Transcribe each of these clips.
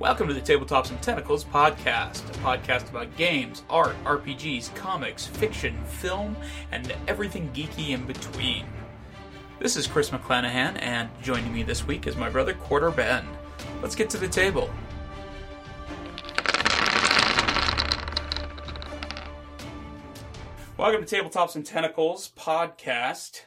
Welcome to the Tabletops and Tentacles podcast, a podcast about games, art, RPGs, comics, fiction, film, and everything geeky in between. This is Chris McClanahan, and joining me this week is my brother Quarter Ben. Let's get to the table. Welcome to Tabletops and Tentacles podcast,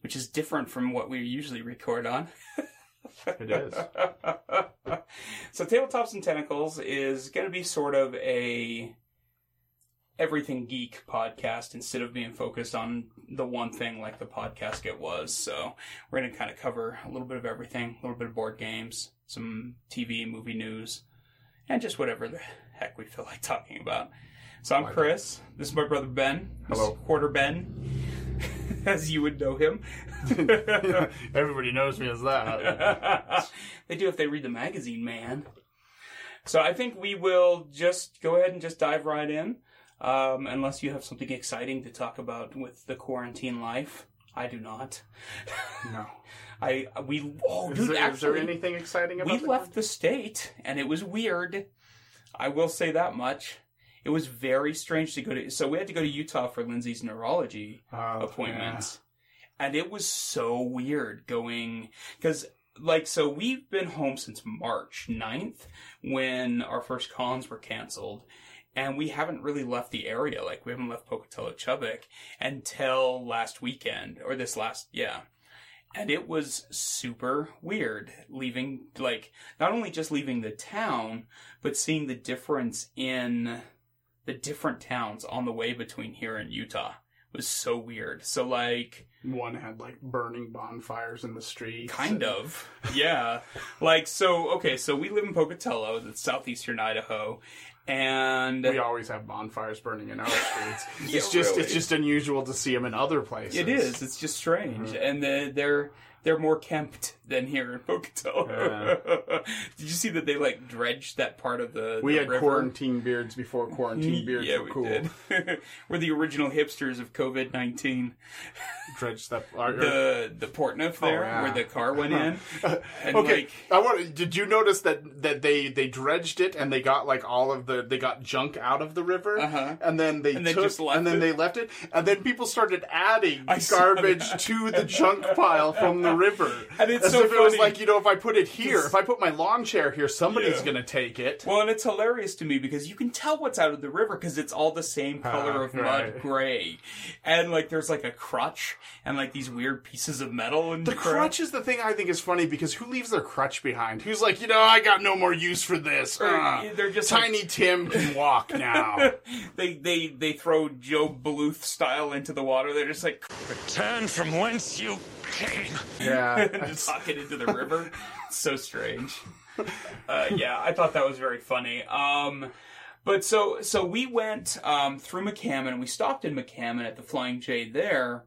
which is different from what we usually record on. It is. so Tabletops and Tentacles is going to be sort of a everything geek podcast instead of being focused on the one thing like the podcast it was. So we're going to kind of cover a little bit of everything, a little bit of board games, some TV, movie news, and just whatever the heck we feel like talking about. So I'm Chris. This is my brother Ben. Hello. Quarter Ben, as you would know him. Everybody knows me as that. they do if they read the magazine, man. So I think we will just go ahead and just dive right in, um, unless you have something exciting to talk about with the quarantine life. I do not. No. I we oh Is, dude, there, is actually there anything exciting about we the left the state and it was weird. I will say that much. It was very strange to go to. So we had to go to Utah for Lindsay's neurology Oh, appointments. And it was so weird going, cause like, so we've been home since March 9th when our first cons were canceled. And we haven't really left the area. Like, we haven't left Pocatello Chubbuck until last weekend, or this last, yeah. And it was super weird leaving, like, not only just leaving the town, but seeing the difference in the different towns on the way between here and Utah was so weird. So like. One had like burning bonfires in the streets. kind of. Yeah. like so okay, so we live in Pocatello, that's southeastern Idaho, and We always have bonfires burning in our streets. Yeah, it's just really. it's just unusual to see them in other places. it is. It's just strange. Mm-hmm. And the, they're they're more kempt than here in Pocatello. Did you see that they like dredged that part of the We the had river? quarantine beards before quarantine beards yeah, were we cool. did. We're the original hipsters of COVID nineteen. Dredged that. Or, The the Portneuf there, Oh, yeah. where the car went in. And okay, like I want. Did you notice that that they they dredged it and they got like all of the they got junk out of the river Uh-huh. and then they And they took just left and then it? they left it and then people started adding I garbage to the junk pile from the river. And it's As so if it was like you know if I put it here, if I put my lawn chair here, somebody's Yeah. gonna take it. Well, and it's hilarious to me because you can tell what's out of the river because it's all the same color Ah, of mud gray, and like there's like a crutch and like these weird pieces of metal and The crutch is the thing I think is funny because who leaves their crutch behind? Who's like, you know, I got no more use for this. Ah, they're just like- Tiny Tim can walk now. they they they throw Gob Bluth style into the water. They're just like return from whence you yeah, just talk it into the river. So strange. Uh, yeah, I thought that was very funny. Um, but so so we went um, through McCammon and we stopped in McCammon at the Flying J there.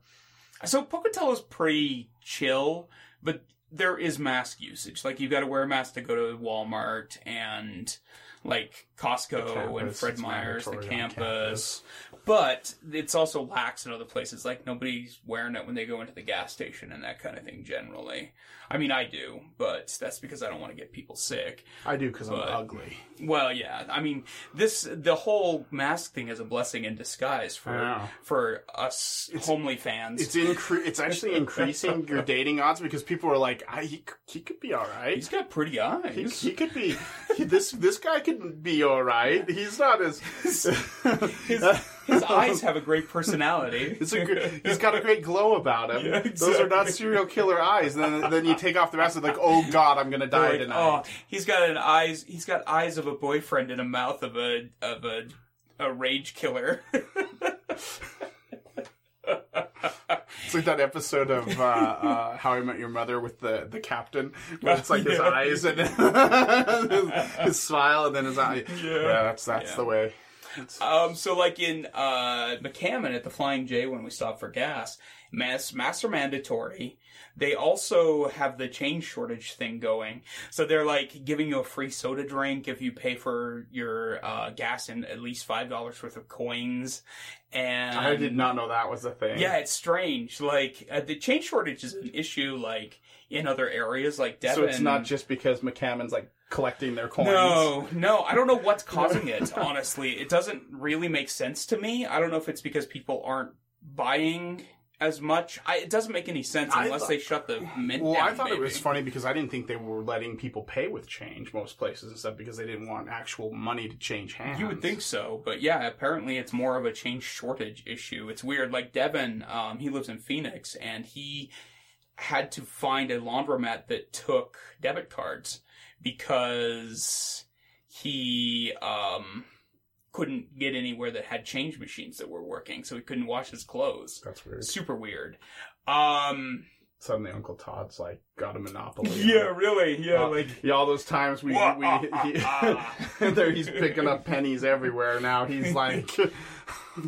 So Pocatello's pretty chill, but there is mask usage. Like you've got to wear a mask to go to Walmart and like Costco and Fred Meyer's, the on campus. But it's also lax in other places. Like nobody's wearing it when they go into the gas station and that kind of thing. Generally, I mean, I do, but that's because I don't want to get people sick. I do because I'm ugly. Well, yeah. I mean, this the whole mask thing is a blessing in disguise for for us homely fans. It's incre- It's actually increasing your dating odds because people are like, I, he, he could be all right. He's got pretty He, eyes. he could be he- this. This guy could be all right. He's not as. His, his eyes have a great personality. It's a he's got a great glow about him. Yeah, Those are not serial killer eyes. Then then you take off the mask and like, oh god, I'm gonna die Like, tonight. oh, he's got an eyes. He's got eyes of a boyfriend and a mouth of a of a a rage killer. It's like that episode of uh, uh, How I Met Your Mother with the, the captain, where it's like his Yeah. eyes and his, his smile and then his eye. Yeah, that's that's Yeah. the way. Um, so like in uh, McCammon at the Flying J when we stopped for gas, mass masks are mandatory. They also have the change shortage thing going. So they're like giving you a free soda drink if you pay for your uh, gas in at least five dollars worth of coins. And I did not know that was a thing. Yeah, it's strange. Like uh, the change shortage is an issue. Like in other areas, like Devin. So it's not just because McCammon's like collecting their coins. No, no, I don't know what's causing it, honestly. It doesn't really make sense to me. I don't know if it's because people aren't buying as much. I, it doesn't make any sense I unless thought- they shut the mint Well, down. I thought it was funny because I didn't think they were letting people pay with change most places and stuff because they didn't want actual money to change hands. You would think so, but yeah, apparently it's more of a change shortage issue. It's weird. Like Devin, um, he lives in Phoenix, and he had to find a laundromat that took debit cards because he um, couldn't get anywhere that had change machines that were working, so he couldn't wash his clothes. That's weird. Super weird. Um, Suddenly, Uncle Todd's like got a monopoly. yeah, really, yeah, Uh, like yeah, all those times we, we he, there he's picking up pennies everywhere. Now he's like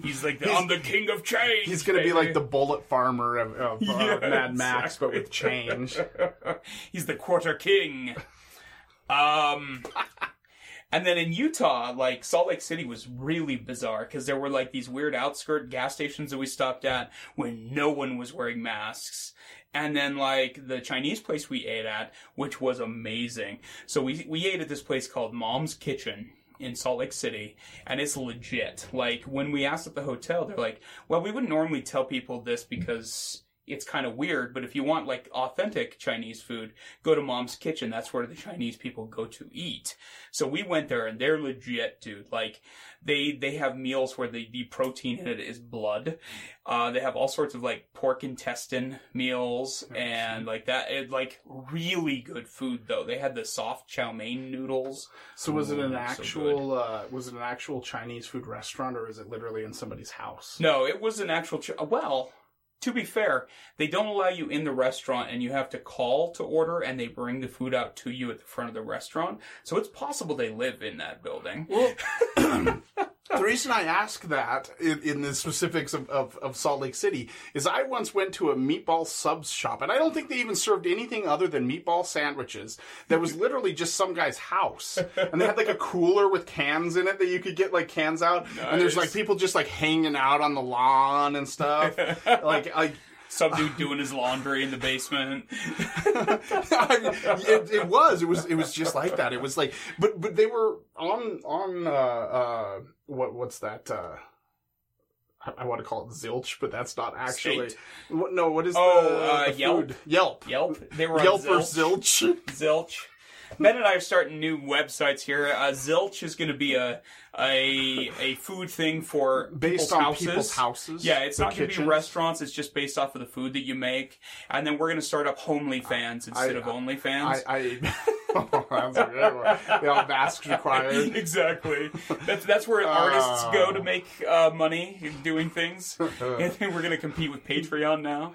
he's like, he's- I'm the king of change. he's gonna be like the bullet farmer of, of uh, Yeah, Mad Max, but with change. He's the quarter king. Um, and then in Utah, like Salt Lake City was really bizarre because there were like these weird outskirt gas stations that we stopped at when no one was wearing masks. And then like the Chinese place we ate at, which was amazing. So we, we ate at this place called Mom's Kitchen in Salt Lake City, and it's legit. Like when we asked at the hotel, they're like, well, we wouldn't normally tell people this because it's kind of weird, but if you want like authentic Chinese food, go to Mom's Kitchen. That's where the Chinese people go to eat. So we went there and they're legit, dude. Like they they have meals where the, the protein in it is blood. Uh, they have all sorts of like pork intestine meals and like that. It, like really good food though. They had the soft chow mein noodles. So was it an so actual uh, was it an actual Chinese food restaurant or is it literally in somebody's house? No, it was an actual. Ch- well, to be fair, they don't allow you in the restaurant, and you have to call to order, and they bring the food out to you at the front of the restaurant. So it's possible they live in that building. Well, the reason I ask that in, in the specifics of, of, of Salt Lake City is I once went to a meatball subs shop, and I don't think they even served anything other than meatball sandwiches. That was literally just some guy's house, and they had like a cooler with cans in it that you could get like cans out, and there's like people just like hanging out on the lawn and stuff, like like. Some dude doing his laundry in the basement. I mean, it, it was. It was. It was just like that. It was like, but but they were on on uh, uh what what's that? Uh, I, I want to call it zilch, but that's not actually. State? What, no, what is Oh, the, uh, the Yelp? Yelp. Yelp. They were on Yelp or Zilch. zilch? Ben and I are starting new websites here. Uh, Zilch is going to be a a a food thing for Based people's on houses. people's houses. Yeah, it's not going to be kitchens. restaurants. It's just based off of the food that you make, and then we're going to start up Homely Fans instead I- of OnlyFans. I, I that's a good one. They all masks required. exactly. That's that's where artists go to make uh, money doing things. I think we're going to compete with Patreon now.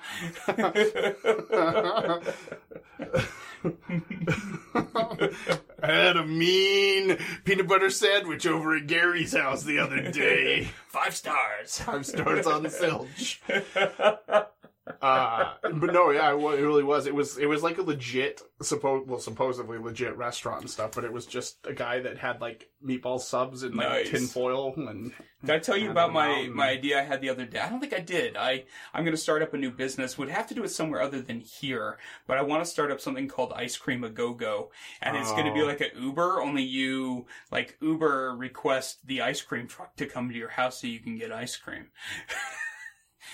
I had a mean peanut butter sandwich over at Gary's house the other day. Five stars. Five stars on Zilch. Uh, but no, yeah, it it really was. It was it was like a legit, suppo- well, supposedly legit restaurant and stuff. But it was just a guy that had like meatball subs and like Nice. tin foil and Did I tell you about my, my idea I had the other day? I don't think I did. I I'm going to start up a new business. Would have to do it somewhere other than here, but I want to start up something called Ice Cream a Go Go, and it's going to be Oh. like an Uber. Only you like Uber request the ice cream truck to come to your house so you can get ice cream.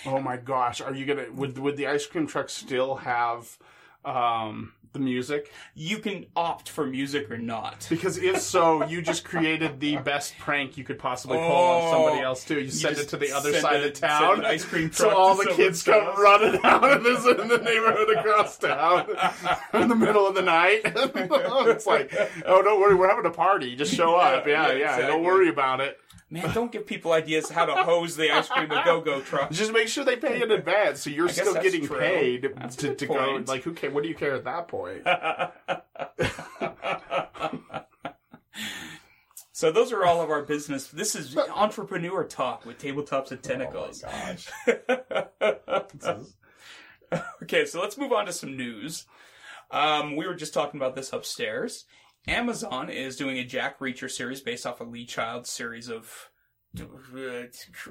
oh my gosh, are you gonna would would the ice cream truck still have um the music? You can opt for music or not. Because if so, you just created the best prank you could possibly pull Oh. on somebody else too. You, send it to the other side of town. ice cream truck so truck all to the kids someone's come house. running out in, this, in the neighborhood across town in the middle of the night. it's like, oh, don't worry, we're having a party. Just show up. Yeah, yeah, exactly. Don't worry about it. Man, don't give people ideas how to hose the ice cream a go go truck. Just make sure they pay in advance, so you're still getting true. paid That's to, to go. Like, who care? What do you care at that point? So those are all of our business. This is entrepreneur talk with tabletops and tentacles. gosh. okay, so let's move on to some news. Um, we were just talking about this upstairs. Amazon is doing a Jack Reacher series based off a Lee Child series of uh,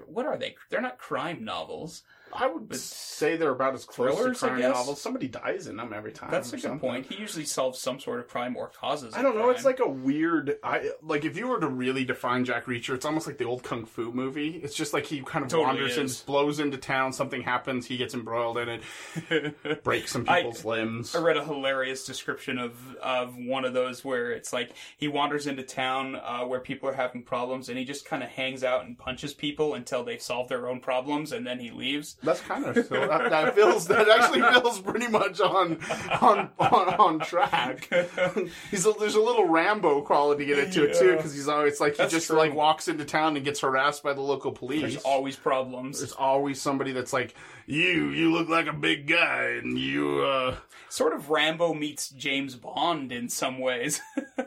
what are they? They're not crime novels. I would say they're about as close Thrillers, to I crime novels. Somebody dies in them every time. That's a good something. point. He usually solves some sort of crime or causes. I don't know. It's like a weird. I like if you were to really define Jack Reacher, it's almost like the old kung fu movie. It's just like he kind of Totally wanders is. and blows into town. Something happens. He gets embroiled in it, breaks some I- people's limbs. I read a hilarious description of of one of those where it's like he wanders into town uh, where people are having problems and he just kind of hangs out and punches people until they solve their own problems and then he leaves. That's kind of so that, that feels that actually feels pretty much on on on, on track. he's a, there's a little Rambo quality in it to it too because he's always like he That's just true. like walks into town and gets harassed by the local police. There's always problems. There's always somebody that's like you. You look like a big guy, and you. uh Sort of Rambo meets James Bond in some ways.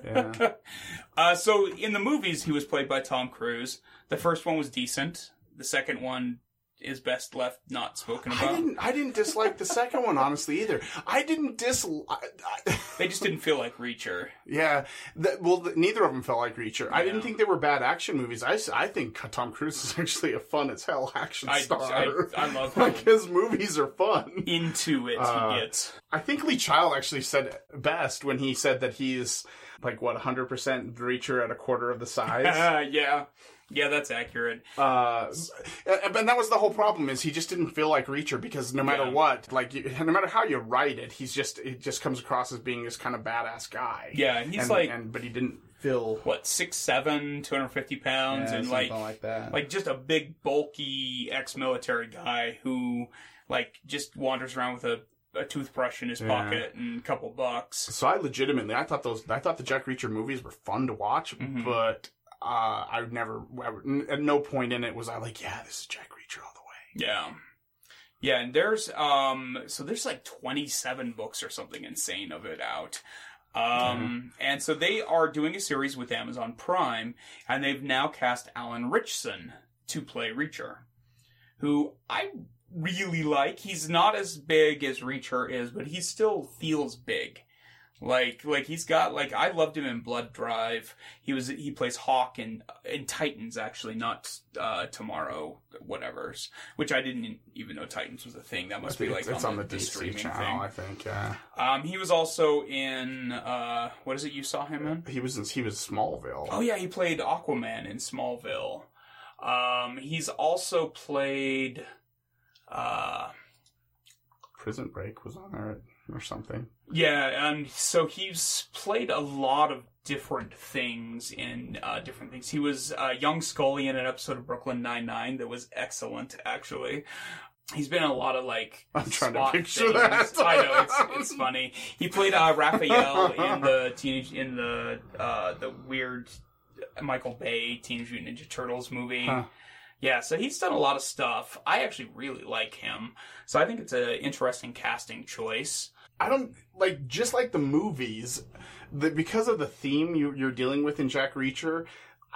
Yeah. uh, so in the movies, he was played by Tom Cruise. The first one was decent. The second one is best left not spoken I about. didn't. I didn't dislike the second one honestly either. I didn't dislike. They just didn't feel like Reacher. Yeah, that, well, th- neither of them felt like Reacher. I didn't think they were bad action movies. I, I think Tom Cruise is actually a fun as hell action I, star. I, I love like his movies are fun. into it Uh, he gets. I think Lee Child actually said best when he said that he's like what 100% Reacher at a quarter of the size. yeah. Yeah, that's accurate. uh, and that was the whole problem is he just didn't feel like Reacher because no matter Yeah. what, like you, no matter how you write it, he's just it just comes across as being this kind of badass guy. Yeah, he's and, like and but he didn't feel what six seven, two hundred fifty pounds, Yeah, and something like like that. like just a big bulky ex-military guy who like just wanders around with a, a toothbrush in his Yeah. pocket and a couple bucks. So I legitimately, I thought those, I thought the Jack Reacher movies were fun to watch, Mhm. but uh, I would never, at no point in it was I like, yeah, this is Jack Reacher all the way. Yeah. Yeah, and there's um so there's like 27 books or something insane of it out. Um and so they are doing a series with Amazon Prime and they've now cast Alan Ritchson to play Reacher, who I really like. He's not as big as Reacher is, but he still feels big. Like, like he's got like I loved him in Blood Drive. He was he plays Hawk in in Titans actually, not uh Tomorrow, whatever's. Which I didn't even know Titans was a thing. That must be like it's, it's on the, DC streaming channel, thing. I think. Yeah, Um, he was also in uh what is it you saw him in? he was in, he was Smallville. Oh yeah, he played Aquaman in Smallville. Um, he's also played uh Prison Break was on there or something. Yeah, and so he's played a lot of different things in uh, different things. He was uh, young Scully in an episode of Brooklyn Nine Nine that was excellent, actually. He's been in a lot of like. I'm trying to picture things. that. I know it's it's funny. He played uh, Raphael in the teenage in the uh, the weird Michael Bay Teenage Mutant Ninja Turtles movie. Huh. Yeah, so he's done a lot of stuff. I actually really like him, so I think it's an interesting casting choice. I don't like just like the movies, the, because of the theme you, you're dealing with in Jack Reacher.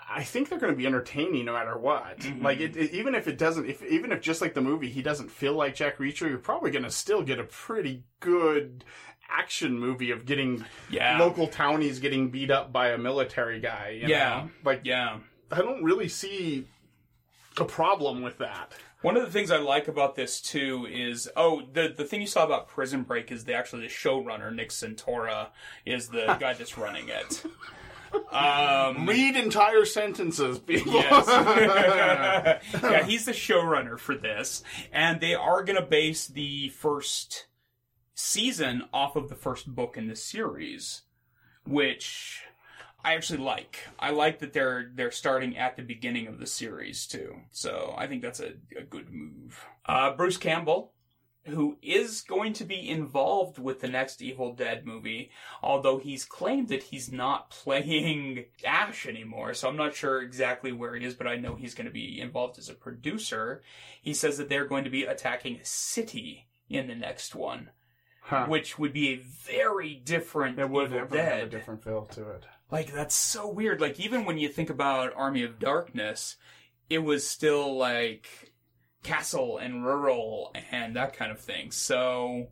I think they're going to be entertaining no matter what. Mhm. Like it, it- even if it doesn't, if even if just like the movie, he doesn't feel like Jack Reacher, you're probably going to still get a pretty good action movie of getting Yeah, local townies getting beat up by a military guy. you Yeah. know? like yeah. I don't really see a problem with that. One of the things I like about this too is oh the the thing you saw about Prison Break is the actually the showrunner Nick Santora is the guy that's running it. Um, Read entire sentences, people. yes, yeah, he's the showrunner for this, and they are going to base the first season off of the first book in the series, which I actually like. I like that they're they're starting at the beginning of the series too. So I think that's a, a good move. Uh, Bruce Campbell, who is going to be involved with the next Evil Dead movie, although he's claimed that he's not playing Ash anymore. So I'm not sure exactly where he is, but I know he's going to be involved as a producer. He says that they're going to be attacking a city in the next one, Huh. which would be a very different It would Evil definitely have a different feel to it. Like that's so weird. Like even when you think about Army of Darkness, it was still like castle and rural and that kind of thing. So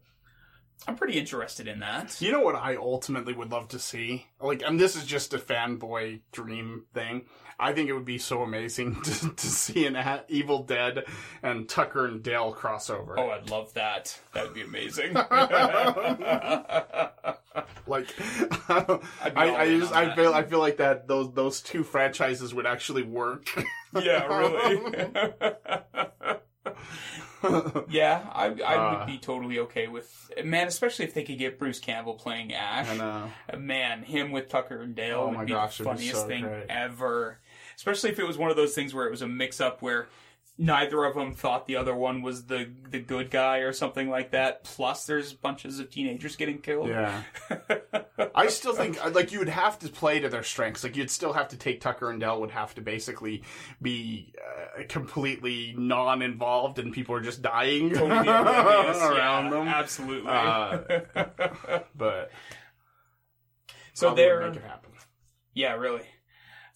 I'm pretty interested in that. You know what I ultimately would love to see? Like, and this is just a fanboy dream thing. I think it would be so amazing to, to see an a- Evil Dead and Tucker and Dale crossover. Oh, I'd love that. That would be amazing. Like, I, I just I feel I feel like that those those two franchises would actually work. yeah, really. yeah, I I Uh. would be totally okay with man, especially if they could get Bruce Campbell playing Ash. and uh, Man, him with Tucker and Dale Oh would be gosh, the it'd be funniest so thing great. ever. Especially if it was one of those things where it was a mix up where neither of them thought the other one was the the good guy or something like that. Plus, there's bunches of teenagers getting killed. yeah, I still think like you would have to play to their strengths. Like you'd still have to take Tucker and Dale would have to basically be uh, completely non-involved, and people are just dying Totally around yeah, them. Absolutely. Uh, But so there, make it happen. yeah, really.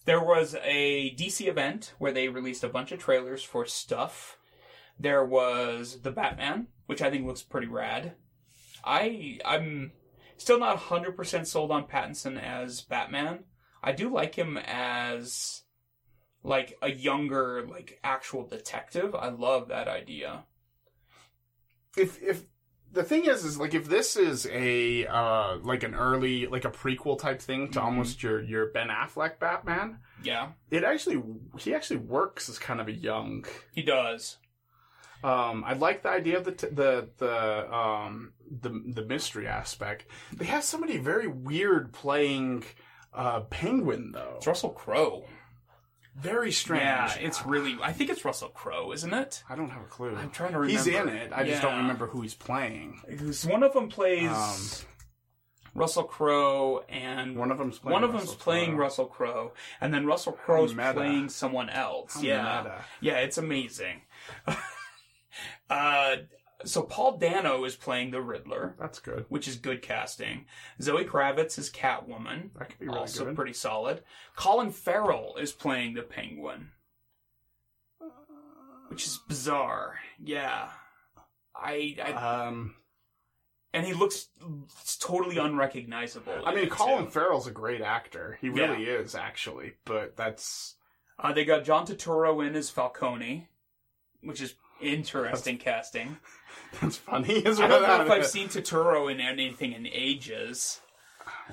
There was a DC event where they released a bunch of trailers for stuff. There was the Batman, which I think looks pretty rad. I I'm still not 100% sold on Pattinson as Batman. I do like him as like a younger like actual detective. I love that idea. if if the thing is is like if this is a uh like an early like a prequel type thing to Mhm. almost your your Ben Affleck Batman, Yeah, it actually he actually works as kind of a young. he does. Um, I like the idea of the t- the the um the the mystery aspect. They have somebody very weird playing uh Penguin though. It's Russell Crowe. Very strange. Yeah, it's really. I think it's Russell Crowe, isn't it? I don't have a clue. I'm trying to remember. He's in it. I just don't remember who he's playing. Because One of them plays Um, Russell Crowe, and One of them's playing. one of Russell them's playing Crowe. Russell Crowe, and then Russell Crowe's playing someone else. How yeah, meta. yeah, it's amazing. uh, so Paul Dano is playing the Riddler, That's good. which is good casting. Zoe Kravitz is Catwoman, That could be really also good. pretty solid. Colin Farrell is playing the Penguin, which is bizarre. Yeah, I, I Um, and he looks totally unrecognizable. I mean, Colin too. Farrell's a great actor. He Yeah. really is, actually. But that's Uh, they got John Turturro in as Falcone, which is interesting casting. that's funny. As I don't know if I've seen Turturro in anything in ages.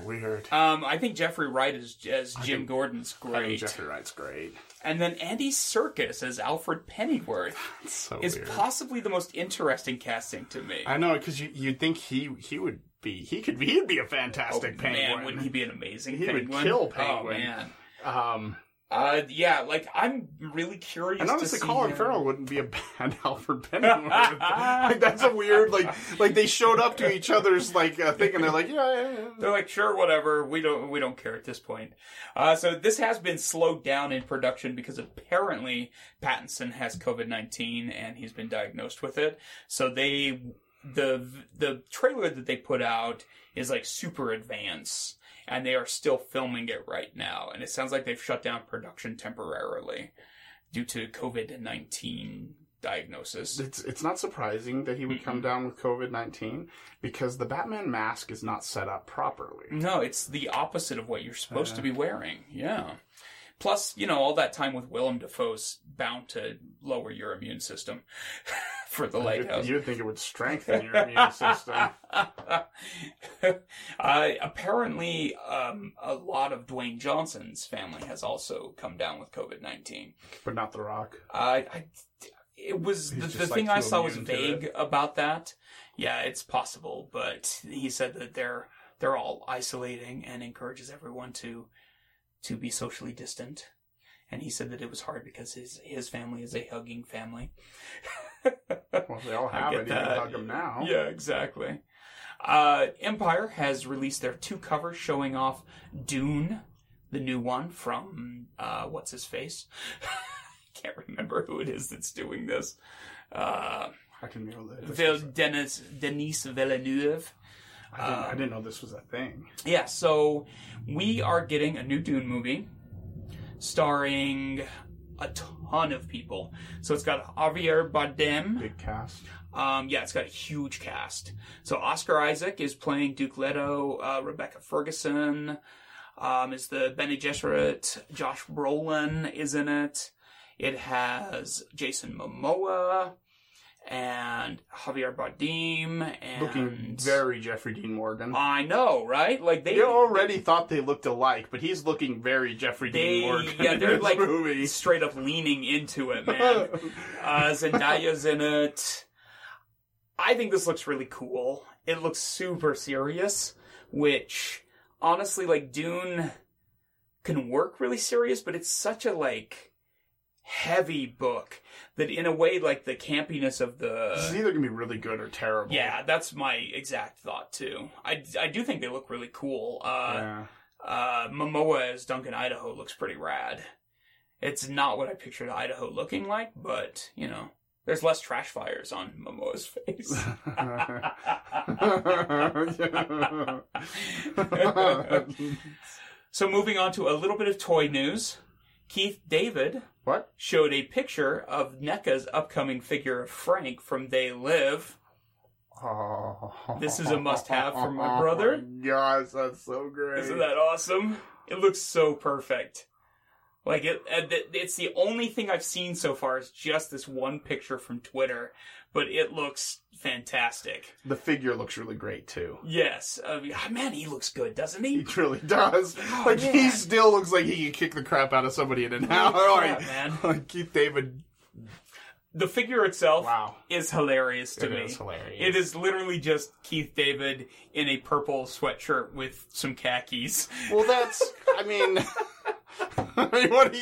Weird. Um, I think Jeffrey Wright as, as I Jim think- Gordon's I think great, Jeffrey Wright's great. and then Andy Serkis as Alfred Pennyworth so is weird. possibly the most interesting casting to me. I know because you you'd think he he would be he could be he'd be a fantastic Oh, penguin. Man, wouldn't he be an amazing He would penguin? kill Oh man. Um, Uh, yeah, like I'm really curious. and honestly, Colin him. Farrell wouldn't be a bad Alfred Pennyworth. like that's a weird like like they showed up to each other's like uh, thing and they're like yeah, yeah, yeah. They're like, sure, whatever. We don't we don't care at this point. Uh, so this has been slowed down in production because apparently Pattinson has COVID nineteen and he's been diagnosed with it. So they the the trailer that they put out is like super advanced, and they are still filming it right now. And it sounds like they've shut down production temporarily due to COVID nineteen diagnosis. It's it's not surprising that he would come down with COVID nineteen because the Batman mask is not set up properly. No, it's the opposite of what you're supposed to be wearing. Yeah. Plus, you know, all that time with Willem Dafoe's bound to lower your immune system for the lighthouse. You would think it would strengthen your immune system. uh, apparently, um, a lot of Dwayne Johnson's family has also come down with COVID 19. but not The Rock. I, I, it was the, the like, thing I saw was vague about that. Yeah, it's possible, but he said that they're they're all isolating and encourages everyone to to be socially distant. And he said that it was hard because his his family is a hugging family. Well, they all have it. You can hug them now. Yeah, exactly. Uh, Empire has released their two covers showing off Dune, the new one from uh, what's his face. Can't remember who it is that's doing this. Uh, I can't know that. This Vil- was a- Denis Denis Villeneuve. I, didn't, I um, didn't know this was a thing. Yeah, so we are getting a new Dune movie starring a ton of people. So it's got Javier Bardem, Big cast. Um, yeah, it's got a huge cast. So Oscar Isaac is playing Duke Leto. Uh, Rebecca Ferguson um, is the Bene Gesserit. Josh Brolin is in it. It has Jason Momoa and Javier Bardem and Looking very Jeffrey Dean Morgan. I know, right? Like they you already thought they looked alike, but he's looking very Jeffrey they Dean Morgan. yeah they're like movie. straight up leaning into it, man. uh, Zendaya's in it. I think this looks really cool. It looks super serious, which honestly, like Dune can work really serious, but it's such a like heavy book that in a way like the campiness of This is either gonna be really good or terrible. yeah that's my exact thought too i, I do think they look really cool uh Yeah. uh, Momoa as Duncan Idaho looks pretty rad. It's not what I pictured Idaho looking like, but you know, there's less trash fires on Momoa's face. so moving on to a little bit of toy news. Keith David what? showed a picture of NECA's upcoming figure of Frank from They Live. Oh. This is a must-have for my brother. Oh my gosh, that's so great. Isn't that awesome? It looks so perfect. Like it, uh, it- it's the only thing I've seen so far is just this one picture from Twitter, but it looks fantastic. The figure looks really great too. Yes, uh, ah, man, he looks good, doesn't He he? truly does. Oh, like he still looks like he can kick the crap out of somebody in an hour. crap, man. Like Keith David. The figure itself Wow. is hilarious to It me. is hilarious. It is literally just Keith David in a purple sweatshirt with some khakis. Well, that's. I mean. I mean, what, you,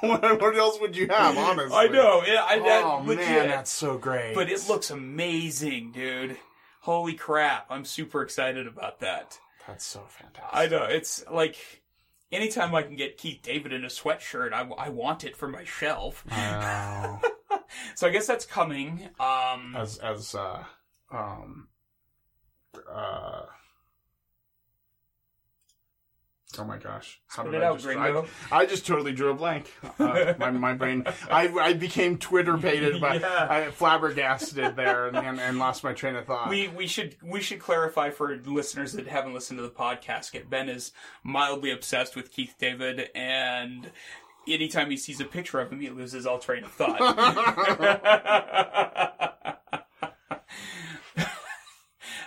what, what else would you have, honestly? I know. It, I, that, Oh legit. man, that's so great. But it looks amazing, dude. Holy crap. I'm super excited about that. that's so fantastic. I know. It's like anytime I can get Keith David in a sweatshirt, I, I want it for my shelf. Wow. So I guess that's coming. Um, as as uh um uh Oh my gosh! How Spit did it I out, just, gringo. I, I just totally drew a blank. Uh, my, my brain. I, I became Twitter baited, but Yeah. I flabbergasted there and, and, and lost my train of thought. we we should we should clarify for listeners that haven't listened to the podcast. yet, Ben is mildly obsessed with Keith David, and anytime he sees a picture of him, he loses all train of thought.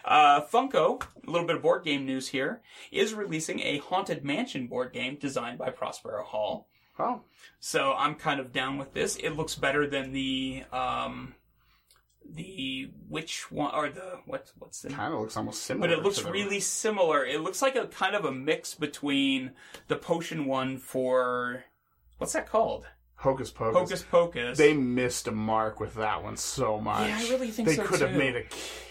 Uh, Funko, a little bit of board game news here, is releasing a Haunted Mansion board game designed by Prospero Hall. oh, So I'm kind of down with this. It looks better than the um, the which one or the what what's the kind of looks almost similar. but it looks really similar. It looks like a kind of a mix between the potion one for what's that called? Hocus Pocus. Hocus Pocus. They missed a mark with that one so much. Yeah, I really think they so, could have made a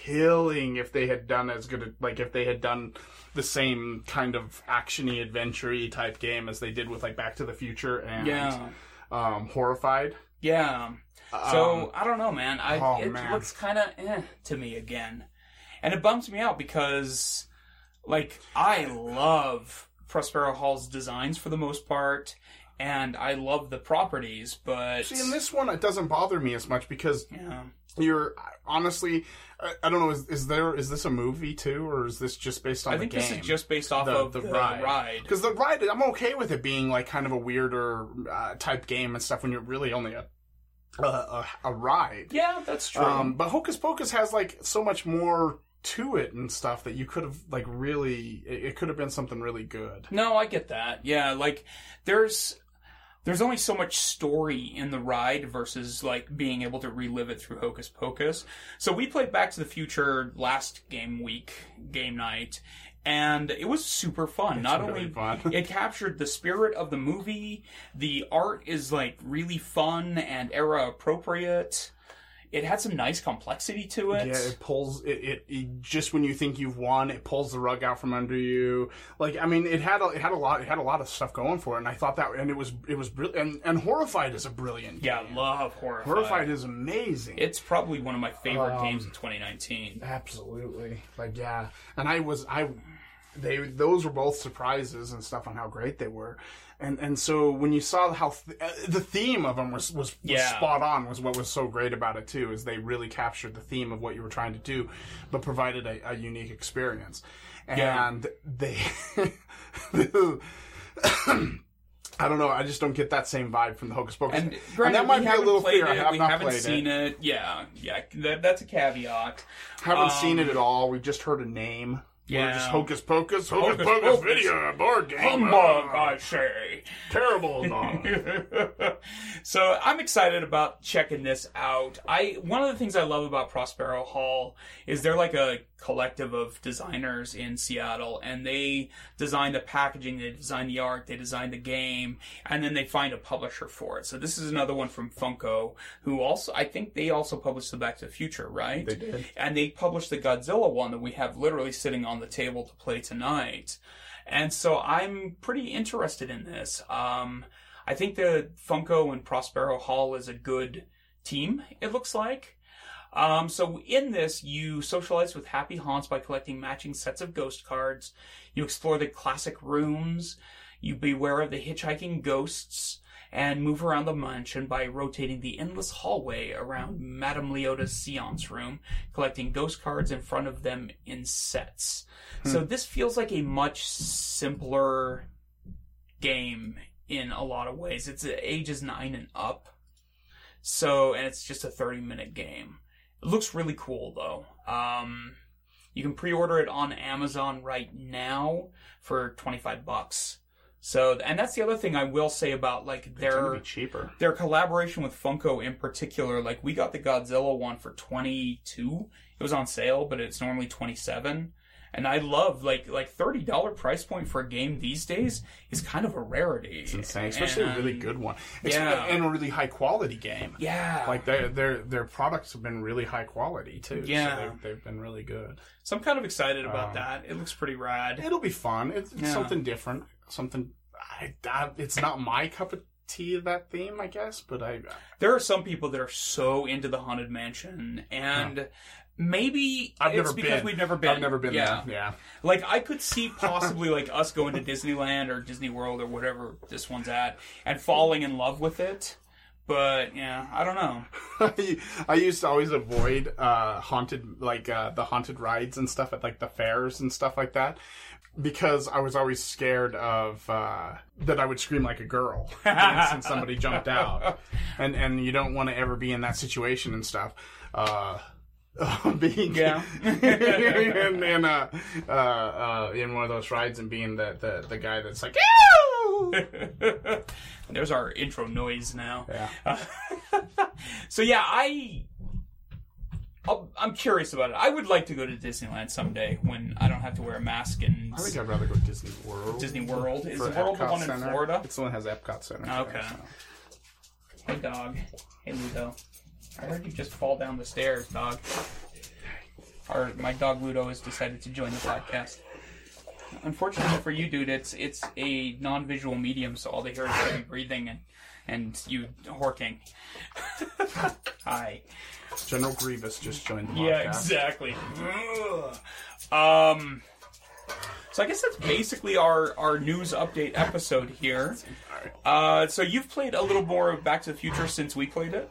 killing if they had done as good, a, like if they had done the same kind of actiony, adventure-y type game as they did with like Back to the Future and yeah, um, Horrified. yeah. So Um, I don't know, man. I oh, it man. looks kind of eh to me again, and it bums me out because, like, I love Prospero Hall's designs for the most part, and I love the properties, but see, in this one, it doesn't bother me as much because yeah, you're honestly, I, I don't know, is, is there is this a movie too, or is this just based on I the think game? this is just based off the, of the, the, ride. ride. Because the ride, I'm okay with it being like kind of a weirder uh, type game and stuff when you're really only a a, a, a ride. Yeah, that's true. Um, but Hocus Pocus has like so much more to it and stuff that you could have like really, it, it could have been something really good. No, I get that. Yeah, like there's there's only so much story in the ride versus like being able to relive it through Hocus Pocus. So we played Back to the Future last game week, game night, and it was super fun. Not really only fun. it captured the spirit of the movie, the art is like really fun and era appropriate. It had some nice complexity to it. Yeah, it pulls it, it, it. Just when you think you've won, it pulls the rug out from under you. Like I mean, it had a, it had a lot it had a lot of stuff going for it, and I thought that and it was it was brilliant. And, and horrified is a brilliant. Yeah, game. love Horrified. horrified is amazing. It's probably one of my favorite Um, games of 2019. Absolutely. Like yeah. And I was I they those were both surprises and stuff on how great they were. And and so when you saw how th- uh, the theme of them was was, was Yeah. spot on was what was so great about it too is they really captured the theme of what you were trying to do, but provided a, a unique experience. Yeah. And they, I don't know. I just don't get that same vibe from the Hocus Pocus. And, And, that might be a little played clear. I have we not haven't played seen it. it. Yeah, yeah, that, that's a caveat. Haven't seen Um, it at all. We've just heard a name. Yeah. Just Hocus Pocus, Hocus, Hocus Pocus, Pocus. video board game. Humbug, Ah, I say. terrible. so I'm excited about checking this out. I one of the things I love about Prospero Hall is they're like a collective of designers in Seattle, and they design the packaging, they design the art, they design the game, and then they find a publisher for it. So this is another one from Funko, who also I think they also published the Back to the Future, right? They did. and they published the Godzilla one that we have literally sitting on the table to play tonight. And so I'm pretty interested in this. Um, I think the Funko and Prospero Hall is a good team, it looks like. Um, so in this, you socialize with happy haunts by collecting matching sets of ghost cards. You explore the classic rooms. You beware of the hitchhiking ghosts and move around the mansion by rotating the endless hallway around Madame Leota's seance room, collecting ghost cards in front of them in sets. So this feels like a much simpler game in a lot of ways. It's ages 9 and up. So, and it's just a 30 minute game. It looks really cool though. Um, you can pre-order it on Amazon right now for 25 bucks. So, and that's the other thing I will say about like their cheaper. their collaboration with Funko in particular. Like we got the Godzilla one for 22. It was on sale, but it's normally 27. And I love like like $30 price point for a game these days is kind of a rarity. It's insane, especially a really good one. It's, Yeah. and a really high quality game. Yeah. Like their their their products have been really high quality too. Yeah. so they've, they've been really good. so I'm kind of excited about Um, that. It looks pretty rad. It'll be fun. It's, it's Yeah. something different. Something. I, I, it's not my cup of tea. That theme, I guess, but I. There are some people that are so into the haunted mansion, and maybe I've it's never because been. we've never been. I've never been yeah. there. Yeah. Like I could see possibly like us going to Disneyland or Disney World or whatever this one's at, and falling in love with it. But yeah, I don't know. I, I used to always avoid uh, haunted, like uh, the haunted rides and stuff at like the fairs and stuff like that, because I was always scared of uh, that I would scream like a girl since somebody jumped out, and and you don't want to ever be in that situation and stuff. Uh, being Yeah. in, in, uh, uh, uh, in one of those rides and being the, the, the guy that's like, "Ew!" There's our intro noise now. yeah. So yeah, I. I'll, I'm curious about it. I would like to go to Disneyland someday when I don't have to wear a mask and I think I'd rather go to Disney World. Disney World. Is the World the Epcot one in Florida? It's the one that has Epcot Center. Okay. Hey, dog. Hey, Ludo. I heard you just fall down the stairs, dog. Our, my dog Ludo has decided to join the podcast. Unfortunately for you, dude, it's it's a non-visual medium, so all they hear is heavy breathing and and you horking. Hi. General Grievous just joined the podcast. Yeah, exactly. Um. So I guess that's basically our our news update episode here. Uh, so you've played a little more of Back to the Future since we played it.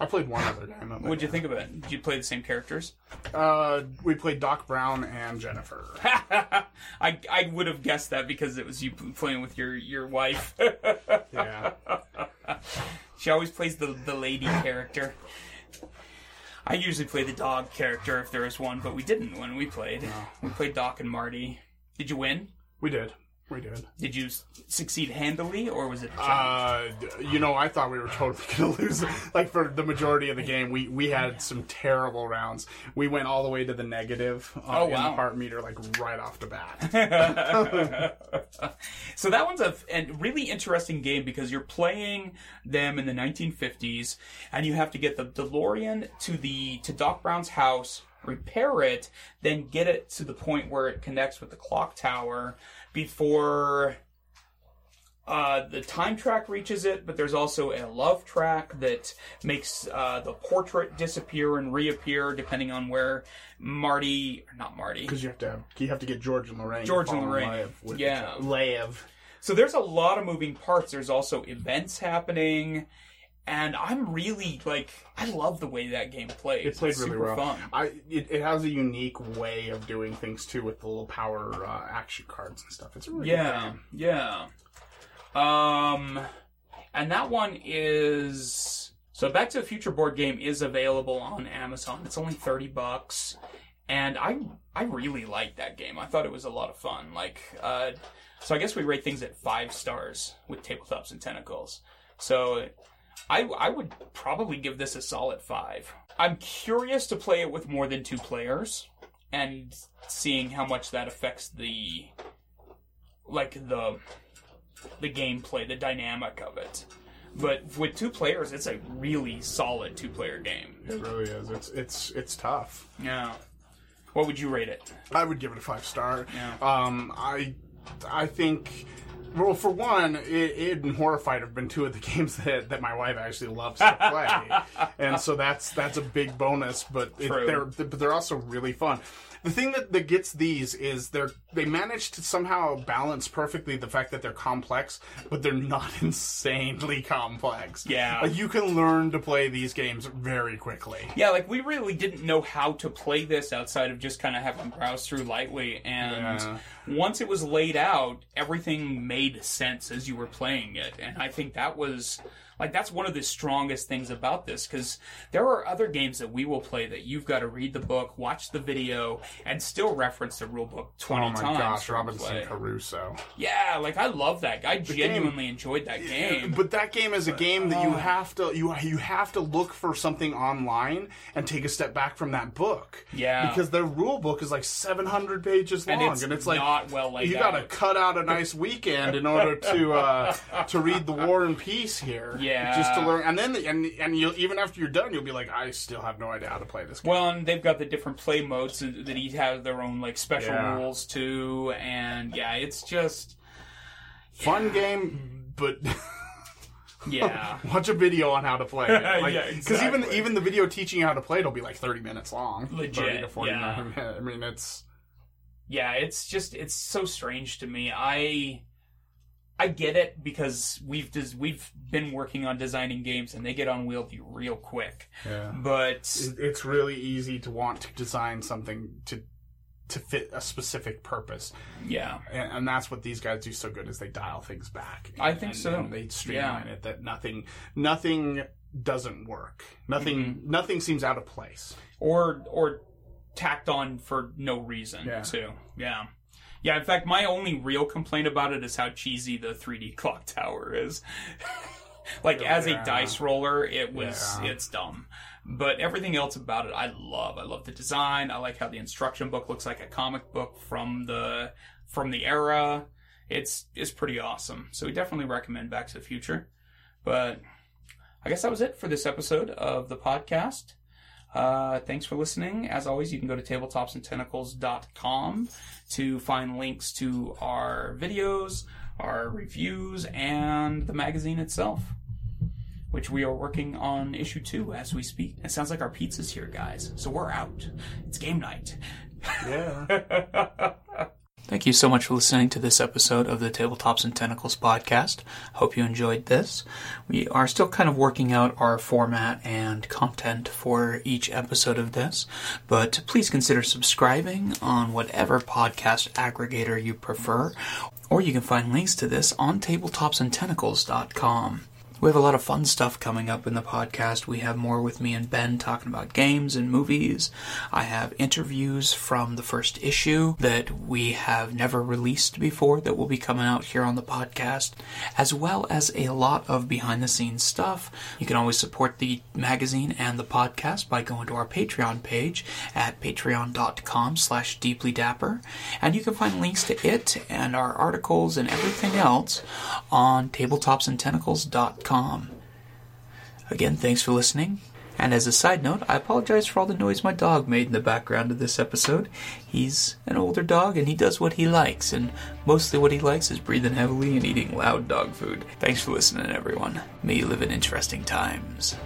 I played one other game. What'd you think of it? Did you play the same characters? Uh, we played Doc Brown and Jennifer. I I would have guessed that because it was you playing with your your wife. Yeah. she always plays the the lady character. I usually play the dog character if there is one, but we didn't when we played. We played Doc and Marty. Did you win? We did. We did. Did you succeed handily, or was it? A? Uh, you know, I thought we were totally going to lose. Like for the majority of the game, we we had some terrible rounds. We went all the way to the negative uh, Oh, in the heart meter, like right off the bat. so that one's a, a really interesting game because you're playing them in the 1950s, and you have to get the DeLorean to the to Doc Brown's house, repair it, then get it to the point where it connects with the clock tower before uh, the time track reaches it, but there's also a love track that makes uh, the portrait disappear and reappear depending on where Marty, not Marty, Because you have to have, you have to get George and Lorraine. George and Lorraine. Yeah. Lev. So there's a lot of moving parts. There's also events happening, and I'm really like I love the way that game plays. It played It's really super well. fun. I it, it has a unique way of doing things too with the little power uh, action cards and stuff. It's really Yeah, yeah. Um, and that one is so Back to the Future board game is available on Amazon. It's only thirty bucks, and I I really liked that game. I thought it was a lot of fun. Like, uh, so I guess we rate things at five stars with tabletops and tentacles. So I I would probably give this a solid five. I'm curious to play it with more than two players and seeing how much that affects the like the the gameplay, the dynamic of it. But with two players, it's a really solid two-player game. It really is. It's it's it's tough. Yeah. What would you rate it? I would give it a five star. Yeah. Um, I I think. Well, for one, it, it and Horrified have been two of the games that, that my wife actually loves to play, and so that's that's a big bonus. But it, they're but they're also really fun. The thing that, that gets these is they're they manage to somehow balance perfectly the fact that they're complex, but they're not insanely complex. Yeah. like you can learn to play these games very quickly. Yeah, like we really didn't know how to play this outside of just kind of having browsed through lightly. And Yeah. once it was laid out, everything made sense as you were playing it. And I think that was like that's one of the strongest things about this because there are other games that we will play that you've got to read the book, watch the video, and still reference the rule book twenty Oh my times. gosh, Robinson play. Crusoe. Yeah, like I love that. I genuinely enjoyed that game. But that game is a game that you oh. have to you you have to look for something online and take a step back from that book. Yeah. because their rule book is like seven hundred pages long, and it's, like not well laid you got to cut out a nice weekend in order to uh, to read the War and Peace here. Yeah. just to learn, and then the, and and you even after you're done, you'll be like, I still have no idea how to play this game. Well, and they've got the different play modes that each have their own like special Yeah. rules too, and yeah, it's just Fun game, but. yeah, Watch a video on how to play it. Like, Yeah, Because even exactly. even the video teaching you how to play it will be like thirty minutes long. Legit, 30 to 49 yeah. minutes. I mean, it's yeah. It's just it's so strange to me. I I get it because we've des- we've been working on designing games and they get unwieldy real quick, yeah. but it's really easy to want to design something to to fit a specific purpose, yeah, and, and that's what these guys do so good is they dial things back. I think And- so. and they streamline Yeah. it that nothing nothing doesn't work. Nothing Mm-hmm. nothing seems out of place. or or tacked on for no reason Yeah. too. Yeah. Yeah, in fact, my only real complaint about it is how cheesy the 3D clock tower is. like as Yeah. a dice roller, it was Yeah. it's dumb. But everything else about it I love. I love the design. I like how the instruction book looks like a comic book from the from the era. It's it's pretty awesome. So we definitely recommend Back to the Future. But I guess that was it for this episode of the podcast. Uh, thanks for listening. As always, you can go to tabletopsandtentacles.com to find links to our videos, our reviews, and the magazine itself, which we are working on issue two as we speak. It sounds like our pizza's here, guys. So we're out. It's game night. Yeah. Thank you so much for listening to this episode of the Tabletops and Tentacles podcast. Hope you enjoyed this. We are still kind of working out our format and content for each episode of this, but please consider subscribing on whatever podcast aggregator you prefer, or you can find links to this on tabletopsandtentacles.com. We have a lot of fun stuff coming up in the podcast. We have more with me and Ben talking about games and movies. I have interviews from the first issue that we have never released before that will be coming out here on the podcast, as well as a lot of behind the scenes stuff. You can always support the magazine and the podcast by going to our Patreon page at patreon.com slash deeplydapper, and you can find links to it and our articles and everything else on tabletopsandtentacles.com. Again, thanks for listening, And as a side note, I apologize for all the noise my dog made in the background of this episode. He's an older dog and he does what he likes, and mostly what he likes is breathing heavily and eating loud dog food. Thanks for listening, everyone. May you live in interesting times.